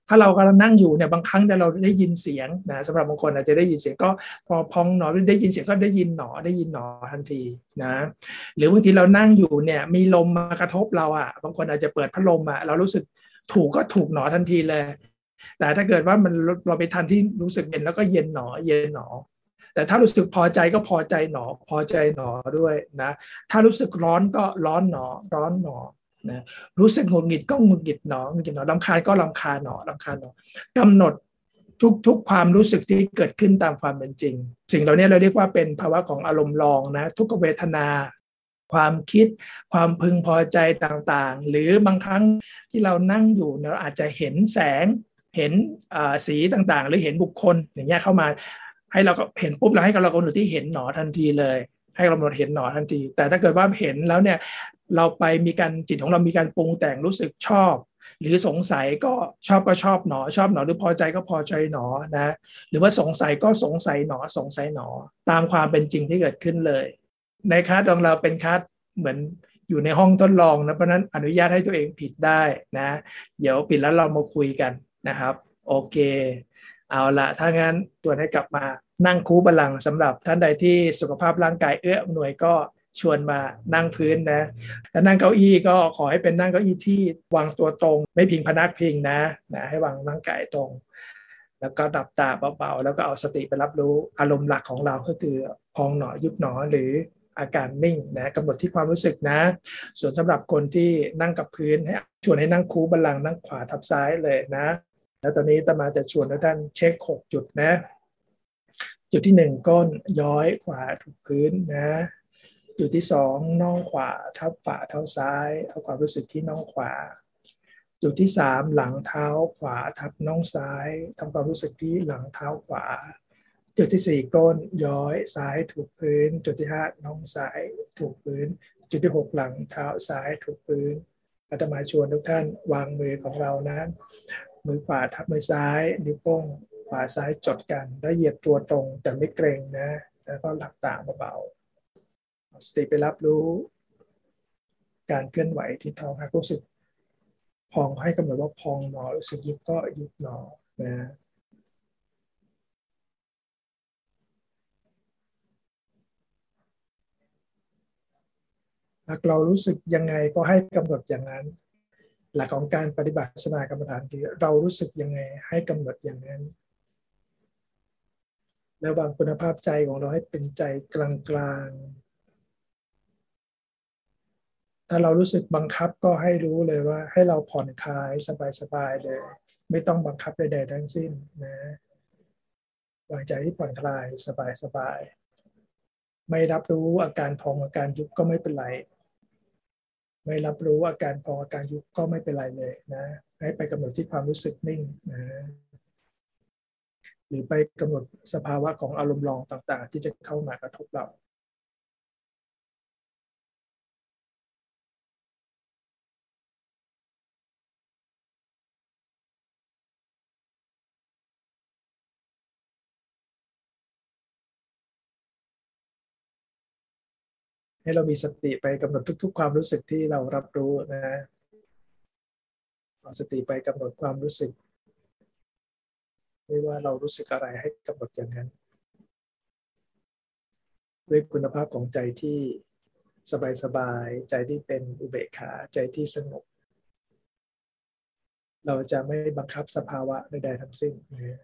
ถ้าเรากำลังนั่งอยู่เนี่ยบางครั้งเราได้ยินเสียงนะสำหรับบางคนอาจจะได้ยินเสียงก็พอพองหนอได้ยินเสียงก็ได้ยินหนอได้ยินหนอทันทีนะหรือบางทีเรานั่งอยู่เนี่ยมีลมมากระทบเราอะบางคนอาจจะเปิดพัดลมอะเรารู้สึกถูกก็ถูกหนอทันทีเลยแต่ถ้าเกิดว่ามันเราไปทันที่รู้สึกเย็นแล้วก็เย็นหนอเย็นหนอ แต่ถ้ารู้สึกพอใจก็พอใจหนอ พอใจหนอด้วยนะ ถ้ารู้สึกร้อนก็ร้อนหนอ ร้อนหนอนะรู้สึกหงุดหงิดก็หงุดหงิดหนอหงุดหงิดหนอลำคาญก็ลำคาญหนอลำคาญหนอกำหนดทุกทุกความรู้สึกที่เกิดขึ้นตามความเป็นจริง สิ่งเหล่านี้เราเรียกว่าเป็นภาวะของอารมณ์รองนะทุกเวทนา ความคิด ความพึงพอใจต่างๆ หรือบางครั้งที่เรานั่งอยู่เราอาจจะเห็นแสงเห็นสีต่างๆ หรือเห็นบุคคลอย่างเงี้ยเข้ามา ให้เราก็เห็นปุ๊บเราให้เรากำหนดที่เห็นหนอทันทีเลย ให้กำหนดเห็นหนอทันที แต่ถ้าเกิดว่าเห็นแล้วเนี่ยเราไปมีการจิตของเรามีการปรุงแต่งรู้สึกชอบ หรือสงสัยก็ชอบก็ชอบหนอ ชอบหนอหรือพอใจก็พอใจหนอนะหรือว่าสงสัยก็สงสัยหนอสงสัยหนอ ตามความเป็นจริงที่เกิดขึ้นเลย ในคัสของเราเป็นคัสเหมือนอยู่ในห้องทดลองนะเพราะนั้นอนุญาตให้ตัวเองผิดได้นะ เดี๋ยวปิดแล้วเรามาคุยกันนะครับ โอเค เอาละถ้างั้นตัวให้กลับมานั่งคูบาลังสำหรับท่านใดที่สุขภาพร่างกายเอื้ออำนวยก็ชวนมานั่งพื้นนะถ้านั่งเก้าอี้ก็ขอให้เป็นนั่งเก้าอี้ที่วางตัวตรง ไม่พิงพนักพิงนะนะให้วางร่างกายตรง แล้วก็ดับตาเบาๆ แล้วก็เอาสติไปรับรู้อารมณ์หลักของเราก็คือพองหนอยุบหนอหรืออาการนิ่งนะกำหนดที่ความรู้สึกนะ ส่วนสำหรับคนที่นั่งกับพื้นให้ชวนให้นั่งคูบัลลังนั่งขวาทับซ้ายเลยนะ แล้วตอนนี้ตมาจะชวนทุกท่านเช็คหกจุดนะ จุดที่หนึ่งก้นย้อยขวาถูกพื้นนะ จุดที่สองน่องขวาทับฝ่าเท้าซ้าย เอาความรู้สึกที่น่องขวา จุดที่สามหลังเท้าขวาทับน่องซ้ายทำความรู้สึกที่หลังเท้าขวา จุดที่สี่ก้นย้อยซ้ายถูกพื้น จุดที่ห้าน่องซ้ายถูกพื้น จุดที่หกหลังเท้าซ้ายถูกพื้นอาตมาชวนทุกท่านวางมือของเรานั้น มือขวาทับมือซ้าย นิ้วโป้งขวาซ้ายจดกัน แล้วเหยียบตัวตรงแต่ไม่เกรงนะ แล้วก็หลับตาเบาๆสติไปรับรู้ การเคลื่อนไหวที่ท้องหากรู้สึกพองให้กำหนดว่าพองหนอรู้สึกยุบก็ยุบหนอนะหากเรารู้สึกยังไงก็ให้กำหนดอย่างนั้น หลักของการปฏิบัติสนากรรมฐานคือเรารู้สึกยังไงให้กำหนดอย่างนั้น แล้ววางคุณภาพใจของเราให้เป็นใจกลางๆ ถ้าเรารู้สึกบังคับก็ให้รู้เลยว่า ให้เราผ่อนคลายสบายๆเลย ไม่ต้องบังคับใดๆทั้งสิ้นนะวางใจที่ผ่อนคลายสบายๆไม่รับรู้อาการพองอาการยุบก็ไม่เป็นไร ไม่รับรู้อาการพองอาการยุบก็ไม่เป็นไรเลยนะ ให้ไปกำหนดที่ความรู้สึกนิ่งนะหรือไปกำหนดสภาวะของอารมณ์รองต่างๆ ที่จะเข้ามากระทบเรา ให้เรามีสติไปกำหนดทุก ๆ ความรู้สึกที่เรารับรู้นะเอาสติไปกำหนดความรู้สึก ไม่ว่าเรารู้สึกอะไรให้กำหนดอย่างนั้น ด้วยคุณภาพของใจที่สบายๆใจที่เป็นอุเบกขาใจที่สงบเราจะไม่บังคับสภาวะใดๆทั้งสิ้นนะ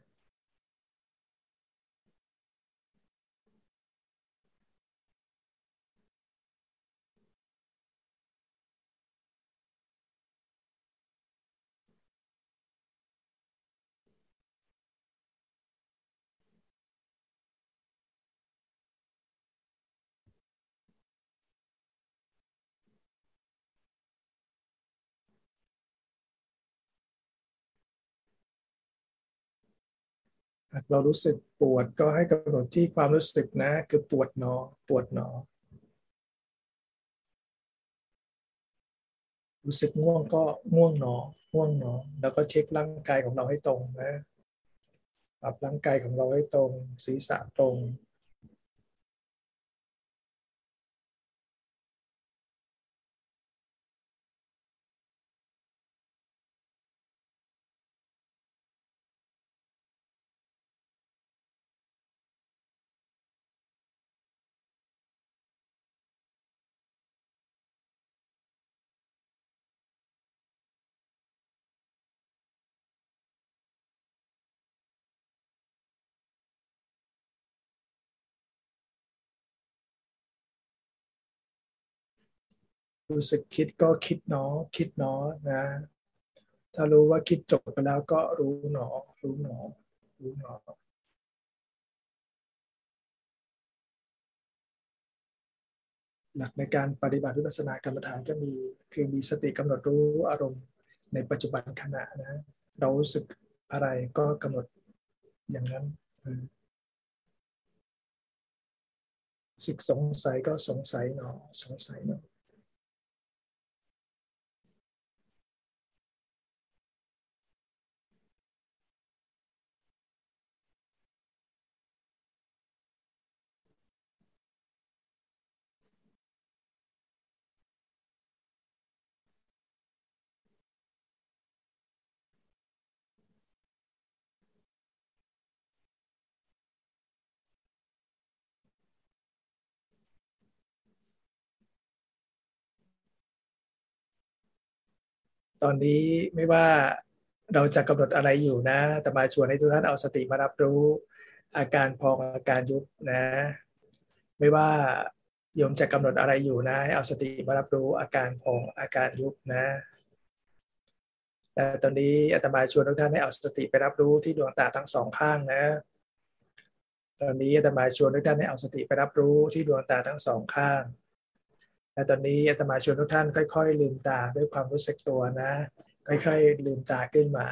เรารู้สึกปวดก็ให้กำหนดที่ความรู้สึกนะ คือปวดหนอ ปวดหนอ รู้สึกง่วงก็ง่วงหนอ ง่วงหนอ แล้วก็เช็คร่างกายของเราให้ตรงนะปรับร่างกายของเราให้ตรง ศีรษะตรง รู้สึกคิดก็คิดเนาะคิดเนาะนะ ถ้ารู้ว่าคิดจบไปแล้วก็รู้หนอ รู้หนอ รู้หนอหลักในการปฏิบัติวิปัสสนากรรมฐานก็มีคือมีสติกำหนดรู้อารมณ์ในปัจจุบันขณะนะ เรารู้สึกอะไรก็กำหนดอย่างนั้นสึกสงสัยก็สงสัยเนาะสงสัยเนาะ ตอนนี้ไม่ว่าเราจะกำหนดอะไรอยู่นะ แต่มาชวนให้ทุกท่านเอาสติมารับรู้ อาการพองอาการยุบนะ ไม่ว่าโยมจะกำหนดอะไรอยู่นะให้เอาสติมารับรู้อาการพองอาการยุบนะแต่ตอนนี้อาตมาชวนทุกท่านให้เอาสติไปรับรู้ที่ดวงตาทั้งสองข้างนะ ตอนนี้อาตมาชวนทุกท่านให้เอาสติไปรับรู้ที่ดวงตาทั้งสองข้าง และตอนนี้อาตมาชวนทุกท่านค่อย ๆ ลืมตาด้วยความรู้สึกตัวนะ ค่อยๆลืมตาขึ้นมา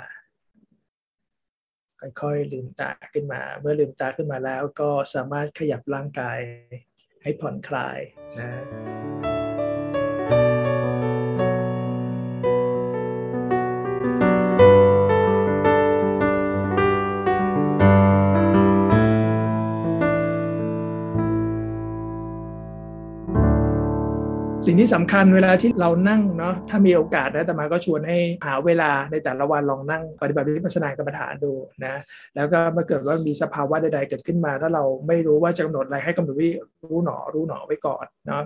ค่อยๆลืมตาขึ้นมา เมื่อลืมตาขึ้นมาแล้วก็สามารถขยับร่างกายให้ผ่อนคลายนะ สิ่งที่สำคัญเวลาที่เรานั่งเนาะถ้ามีโอกาสนะแต่มาก็ชวนให้หาเวลาในแต่ละวันลองนั่งปฏิบัติวิปัสสนากรรมฐานดูนะแล้วก็เมื่อเกิดว่ามีสภาวะใดๆเกิดขึ้นมาถ้าเราไม่รู้ว่าจะกำหนดอะไรให้กำหนดวิรู้หนอรู้หนอไว้ก่อนเนาะ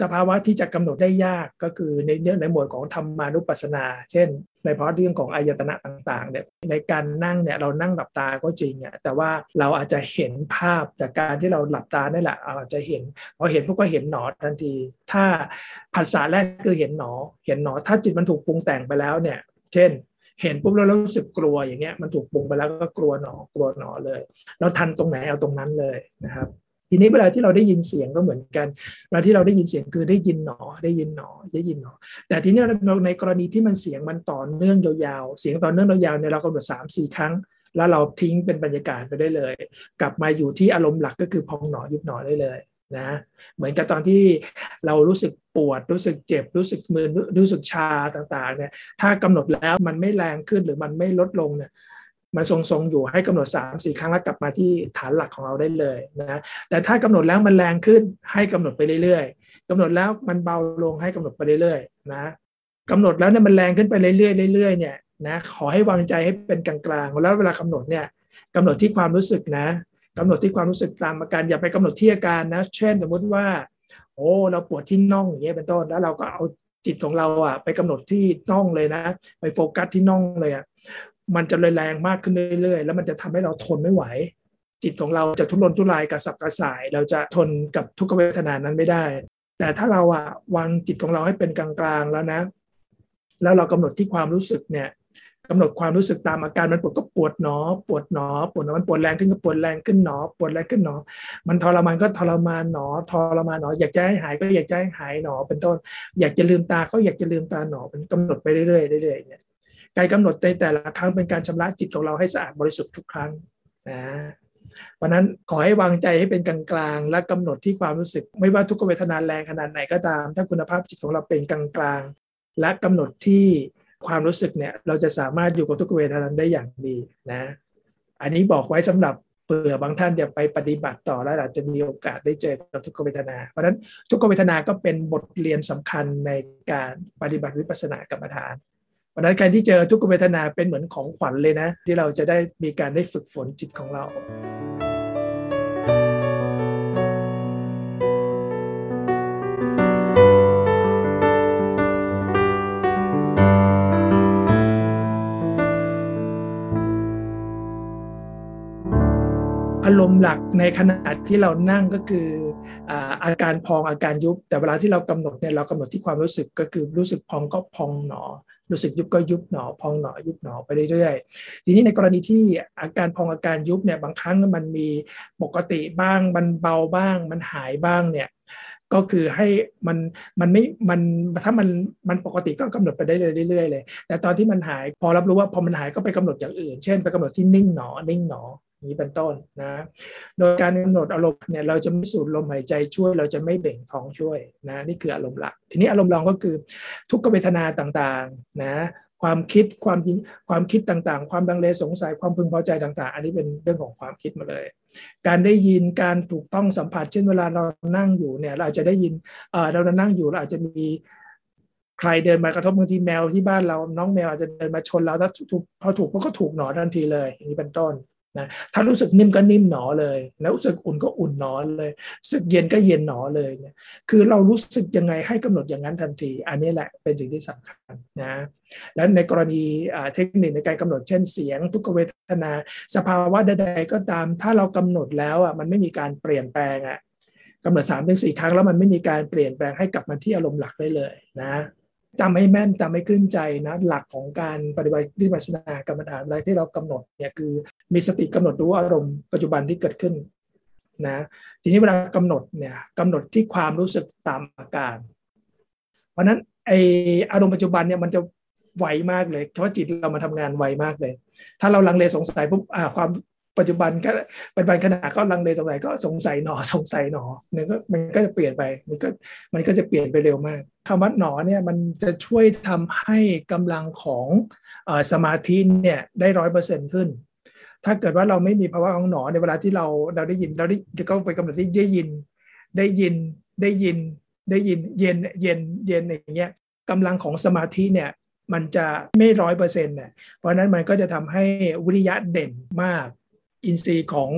สภาวะที่จะกำหนดได้ยากก็คือในเรื่องในหมวดของธรรมานุปัสสนา เช่น ในเพราะเรื่องของอายตนะต่างๆเนี่ยในการนั่งเนี่ยเรานั่งหลับตาก็จริงอะแต่ว่าเราอาจจะเห็นภาพจากการที่เราหลับตานี่แหละอาจจะเห็นพอเห็นพวกก็เห็นหนอทันที ถ้าภาษาแรกคือเห็นหนอ เห็นหนอถ้าจิตมันถูกปรุงแต่งไปแล้วเนี่ย เช่นเห็นปุ๊บแล้วรู้สึกกลัวอย่างเงี้ยมันถูกปรุงไปแล้วก็กลัวหนอกลัวหนอเลย เราทันตรงไหนเอาตรงนั้นเลยนะครับ ทีนี้เวลาที่เราได้ยินเสียงก็เหมือนกันเวลาที่เราได้ยินเสียงคือได้ยินหนอได้ยินหนอได้ยินหนอ แต่ทีนี้เราในกรณีที่มันเสียงมันต่อเนื่องยาวๆ เสียงต่อเนื่องยาวๆเนี่ยเรากำหนดสามสี่ครั้ง แล้วเราทิ้งเป็นบรรยากาศไปได้เลย กลับมาอยู่ที่อารมณ์หลักก็คือพองหนอยุบหนอได้เลยนะเหมือนกับตอนที่เรารู้สึกปวดรู้สึกเจ็บ รู้สึกมือรู้สึกชาต่างๆเนี่ยถ้ากำหนดแล้วมันไม่แรงขึ้นหรือมันไม่ลดลงเนี่ย มันทรงๆอยู่ให้กำหนด3ามสี่ครั้งแล้วกลับมาที่ฐานหลักของเราได้เลยนะแต่ถ้ากำหนดแล้วมันแรงขึ้นให้กำหนดไปเรื่อยๆกำหนดแล้วมันเบาลงให้กำหนดไปเรื่อยๆนะกำหนดแล้วเนี่ยมันแรงขึ้นไปเรื่อยๆเรื่อยๆเนี่ยนะขอให้วางใจให้เป็นกลางๆแล้วเวลากำหนดเนี่ยกำหนดที่ความรู้สึกนะกำหนดที่ความรู้สึกตามอาการอย่าไปกำหนดที่อาการนะ เช่น สมมติว่า โอ้เราปวดที่น่องอย่างเงี้ยเป็นต้นแล้วเราก็เอาจิตของเราอะไปกำหนดที่น่องเลยนะ ไปโฟกัสที่น่องเลยอะ มันจะเลยแรงมากขึ้นเรื่อยๆ แล้วมันจะทำให้เราทนไม่ไหว จิตของเราจะทุรนทุรายกระสับกระส่าย เราจะทนกับทุกขเวทนานั้นไม่ได้ แต่ถ้าเราอะวางจิตของเราให้เป็นกลางๆแล้วนะ แล้วเรากำหนดที่ความรู้สึกเนี่ยกำหนดความรู้สึกตามอาการมันปวดก็ปวดหนอ ปวดหนอ ปวดหนอมันปวดแรงขึ้นก็ปวดแรงขึ้นหนอ ปวดแรงขึ้นหนอ มันทรมานก็ทรมานหนอทรมานหนอ อยากจะให้หายก็อยากจะให้หายหนอเป็นต้น อยากจะลืมตาก็อยากจะลืมตาหนอเป็นกำหนดไปเรื่อยๆเรื่อยๆเนี่ย การกำหนดในแต่ละครั้งเป็นการชำระจิตของเราให้สะอาดบริสุทธิ์ทุกครั้งนะเพราะนั้นขอให้วางใจให้เป็นกลางๆและกำหนดที่ความรู้สึก ไม่ว่าทุกขเวทนาแรงขนาดไหนก็ตาม ถ้าคุณภาพจิตของเราเป็นกลางๆและกำหนดที่ความรู้สึกเนี่ยเราจะสามารถอยู่กับทุกขเวทนาได้อย่างดีนะ อันนี้บอกไว้สำหรับเผื่อบางท่านจะไปปฏิบัติต่อแล้วอาจจะมีโอกาสได้เจอกับทุกขเวทนา เพราะฉะนั้นทุกขเวทนาก็เป็นบทเรียนสำคัญในการปฏิบัติวิปัสสนากรรมฐาน เพราะนั้นใครที่เจอทุกขเวทนาเป็นเหมือนของขวัญเลยนะ ที่เราจะได้มีการได้ฝึกฝนจิตของเราอารมณ์หลักในขณะที่เรานั่งก็คืออาการพองอาการยุบ แต่เวลาที่เรากำหนดเนี่ยเรากำหนดที่ความรู้สึกก็คือรู้สึกพองก็พองหนอ รู้สึกยุบก็ยุบหนอพองหนอยุบหนอไปเรื่อยๆ ทีนี้ในกรณีที่อาการพองอาการยุบเนี่ยบางครั้งมันมีปกติบ้างมันเบาบ้าง มันหายบ้างเนี่ยก็คือให้มันมันไม่มันถ้ามันมันปกติก็กำหนดไปได้เรื่อยๆเลย แต่ตอนที่มันหายพอรับรู้ว่าพอมันหายก็ไปกำหนดอย่างอื่น เช่น ไปกำหนดที่นิ่งหนอนิ่งหนอ นี้เป็นต้นนะ โดยการกำหนดอารมณ์เนี่ยเราจะไม่สูดลมหายใจช่วย เราจะไม่เบ่งท้องช่วยนะนี่คืออารมณ์หลัก ทีนี้อารมณ์รองก็คือทุกขเวทนาต่างๆนะความคิดความความคิดต่างๆ ความดังเลสงสัยความพึงพอใจต่าง ๆ อันนี้เป็นเรื่องของความคิดมาเลย การได้ยินการถูกต้องสัมผัส เช่นเวลาเรานั่งอยู่เนี่ยเราอาจจะได้ยินเออเรานั่งอยู่เราอาจจะมีใครเดินมากระทบบางทีแมวที่บ้านเราน้องแมวอาจจะเดินมาชนเราถ้าถูกพอถูกมันก็ถูกหนอทันทีเลยอย่างนี้เป็นต้น นะถ้ารู้สึกนิ่มก็นิ่มหนอเลย แล้วรู้สึกอุ่นก็อุ่นหนอเลยรู้สึกเย็นก็เย็นหนอเลยเนี่ยคือเรารู้สึกยังไงให้กำหนดอย่างนั้นทันที อันนี้แหละเป็นสิ่งที่สำคัญนะและในกรณีเทคนิคในการกำหนดเช่นเสียง ทุกเวทนา สภาวะใดๆก็ตาม ถ้าเรากำหนดแล้วอะมันไม่มีการเปลี่ยนแปลงอะกำหนดสามถึงสี่ครั้งแล้วมันไม่มีการเปลี่ยนแปลงให้กลับมาที่อารมณ์หลักได้เลยนะ จำให้แม่นจำให้ขึ้นใจนะหลักของการปฏิบัติวิปัสสนากรรมฐานอะไรที่เรากำหนดเนี่ยคือมีสติกำหนดรู้อารมณ์ปัจจุบันที่เกิดขึ้นนะทีนี้เวลากำหนดเนี่ยกำหนดที่ความรู้สึกตามอาการ เพราะนั้นไออารมณ์ปัจจุบันเนี่ยมันจะไวมากเลยเพราะจิตเรามาทำงานไวมากเลย ถ้าเราลังเลสงสัยปุ๊บอ่าความ ปัจจุบันก็ปัจจุบันขณะก็ลังเลตรงไหนก็สงสัยหนอสงสัยหนอเนี่ยก็มันก็จะเปลี่ยนไปมันก็มันก็จะเปลี่ยนไปเร็วมากคำว่าหนอเนี่ยมันจะช่วยทำให้กำลังของสมาธิเนี่ยได้ร้อยเปอร์เซ็นต์ขึ้น ถ้าเกิดว่าเราไม่มีภาวะของหนอในเวลาที่เราเราได้ยินเราได้ก็ไปกำหนดที่ได้ยิน ได้ยินได้ยินได้ยินเย็นเย็นเย็นอย่างเงี้ยกำลังของสมาธิเนี่ยมันจะไม่ร้อยเปอร์เซ็นต์เนี่ยเพราะนั้นมันก็จะทำให้วิริยะเด่นมาก อินทรีย์ของ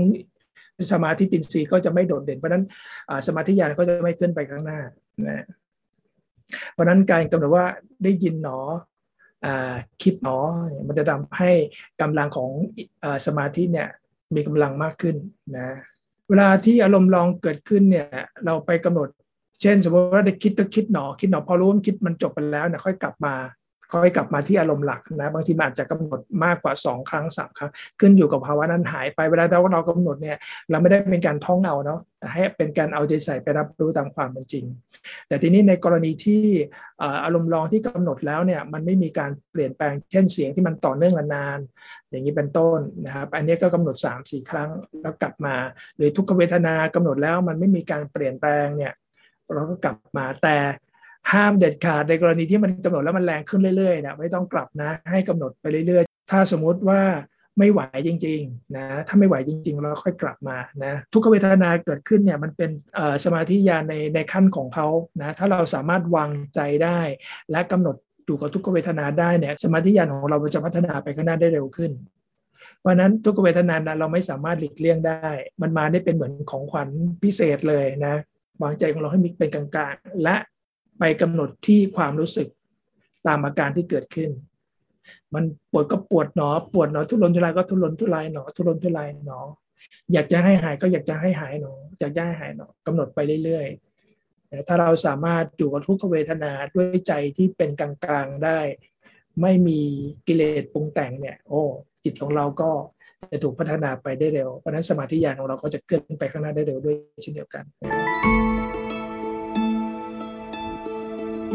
สมาธิอินทรีย์ก็จะไม่โดดเด่น เพราะนั้นสมาธิญาณก็จะไม่ขึ้นไปข้างหน้านะเพราะนั้นการกำหนดว่าได้ยินหนอคิดหนอมันจะทำให้กำลังของสมาธิเนี่ยมีกำลังมากขึ้นนะเวลาที่อารมณ์ลองเกิดขึ้นเนี่ยเราไปกำหนด เช่น สมมติว่าได้คิดก็คิดหนอ คิดหนอพอรู้ว่าคิดมันจบไปแล้วเนี่ยค่อยกลับมา ค่อยกลับมาที่อารมณ์หลักนะบางทีมันอาจจะกำหนดมากกว่า 2 ครั้งสามครั้ง ขึ้นอยู่กับภาวะนั้นหายไปเวลาเราเรากำหนดเนี่ยเราไม่ได้เป็นการท่องเอาเนาะให้เป็นการเอาใจใส่ไปรับรู้ตามความเป็นจริง แต่ทีนี้ในกรณีที่อารมณ์รองที่กำหนดแล้วเนี่ยมันไม่มีการเปลี่ยนแปลงเช่นเสียงที่มันต่อเนื่องนานๆอย่างนี้เป็นต้นนะครับ อันนี้ก็กำหนด 3 4 ครั้งแล้วกลับมา หรือทุกขเวทนากำหนดแล้วมันไม่มีการเปลี่ยนแปลงเนี่ยเราก็กลับมาแต่ ห้ามเด็ดขาดในกรณีที่มันกำหนดแล้วมันแรงขึ้นเรื่อยๆนะไม่ต้องกลับนะ ให้กำหนดไปเรื่อยๆ ถ้าสมมุติว่าไม่ไหวจริงๆนะถ้าไม่ไหวจริง ๆ เราค่อยกลับมานะทุกขเวทนาเกิดขึ้นเนี่ยมันเป็นสมาธิญาณในในขั้นของเขานะถ้าเราสามารถวางใจได้ และกำหนดอยู่กับทุกขเวทนาได้เนี่ยสมาธิญาณของเราจะพัฒนาไปข้างหน้าได้เร็วขึ้นเพราะนั้นทุกขเวทนาเราไม่สามารถหลีกเลี่ยงได้ มันมาได้เป็นเหมือนของขวัญพิเศษเลยนะวางใจของเราให้มีเป็นกลางๆ และ ไปกำหนดที่ความรู้สึกตามอาการที่เกิดขึ้น มันปวดก็ปวดหนอ ปวดหนอ ทุรนทุรายก็ทุรนทุรายหนอ ทุรนทุรายหนอ อยากจะให้หายก็อยากจะให้หายหนออยากจะให้หายหนอกำหนดไปเรื่อยๆถ้าเราสามารถอยู่กับทุกขเวทนาด้วยใจที่เป็นกลางๆได้ ไม่มีกิเลสปรุงแต่งเนี่ย โอ้จิตของเราก็จะถูกพัฒนาไปได้เร็ว เพราะนั้นสมาธิญาณของเราก็จะเกิดไปข้างหน้าได้เร็วด้วยเช่นเดียวกัน